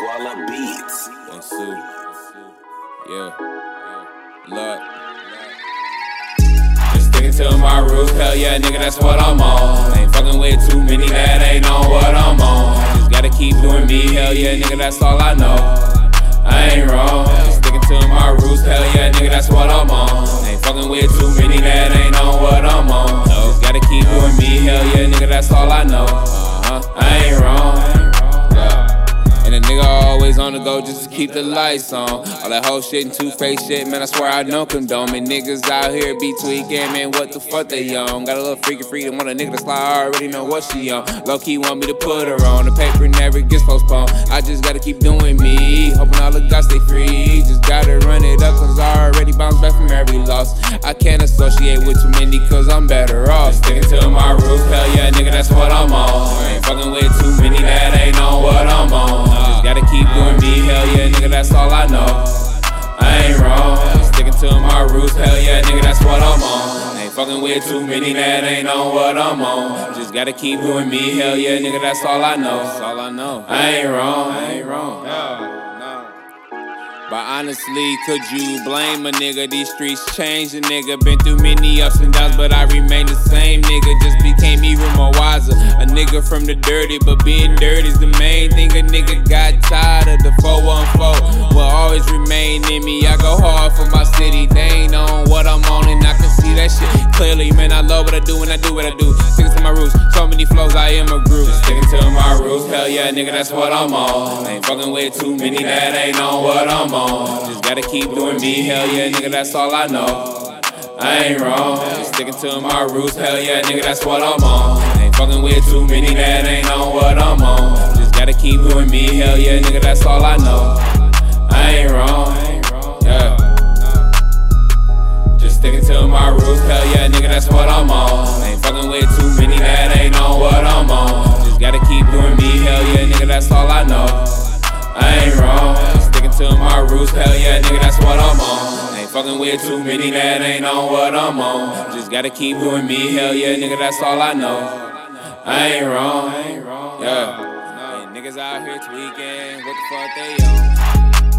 Guala Beats. And Sue. Yeah. Look. Just sticking to my roots, hell yeah, nigga, that's what I'm on. Ain't fucking with too many that ain't on what I'm on. Just gotta keep doing me, hell yeah, nigga, that's all I know. I ain't wrong. Just sticking to my roots, hell yeah, nigga, that's what I'm on. Ain't fucking with too many that ain't the go just to keep the lights on. All that whole shit and two face shit, man, I swear I don't condone it. Niggas out here be tweaking, man, what the fuck they on? Got a little freaky freedom, want a nigga to slide, I already know what she on. Low key want me to put her on, the paper never gets postponed. I just gotta keep doing me, hoping all the guys stay free. Just gotta run it up, cause I already bounced back from every loss. I can't associate with too many, cause I'm better off. Sticking to my roots, hell yeah, nigga, that's what I'm on. Ain't fucking with fucking with too many that ain't on what I'm on. Just gotta keep doing me, hell yeah, nigga, that's all I know. That's all I know. I ain't wrong. I ain't wrong. But honestly, could you blame a nigga? These streets changed a nigga. Been through many ups and downs, but I remain the same nigga. Just became even more wiser. A nigga from the dirty, but being dirty's the main thing. A nigga got tired of the 414. Will always remain in me. I go hard for my city. Clearly. Man, I love what I do, and I do what I do. Sticking to my roots. So many flows, I am a group. Sticking to my roots. Hell yeah, nigga, that's what I'm on. Ain't fucking with too many that ain't on what I'm on. Just gotta keep doing me, hell yeah, nigga, that's all I know. I ain't wrong. Just sticking to my roots, hell yeah, nigga, that's what I'm on. Ain't fucking with too many that ain't on what I'm on. Just gotta keep doing me, hell yeah, nigga, that's all I know. I ain't wrong. Sticking to my rules. hell yeah, nigga, that's what I'm on. Ain't fucking with too many that ain't on what I'm on. Just gotta keep doing me, hell yeah, nigga, that's all I know. I ain't wrong. Sticking to my roots, hell yeah, nigga, that's what I'm on. Ain't fucking with too many that ain't on what I'm on. Just gotta keep doing me, hell yeah, nigga, that's all I know. I ain't wrong. Yeah. Niggas out here tweaking, what the fuck they on?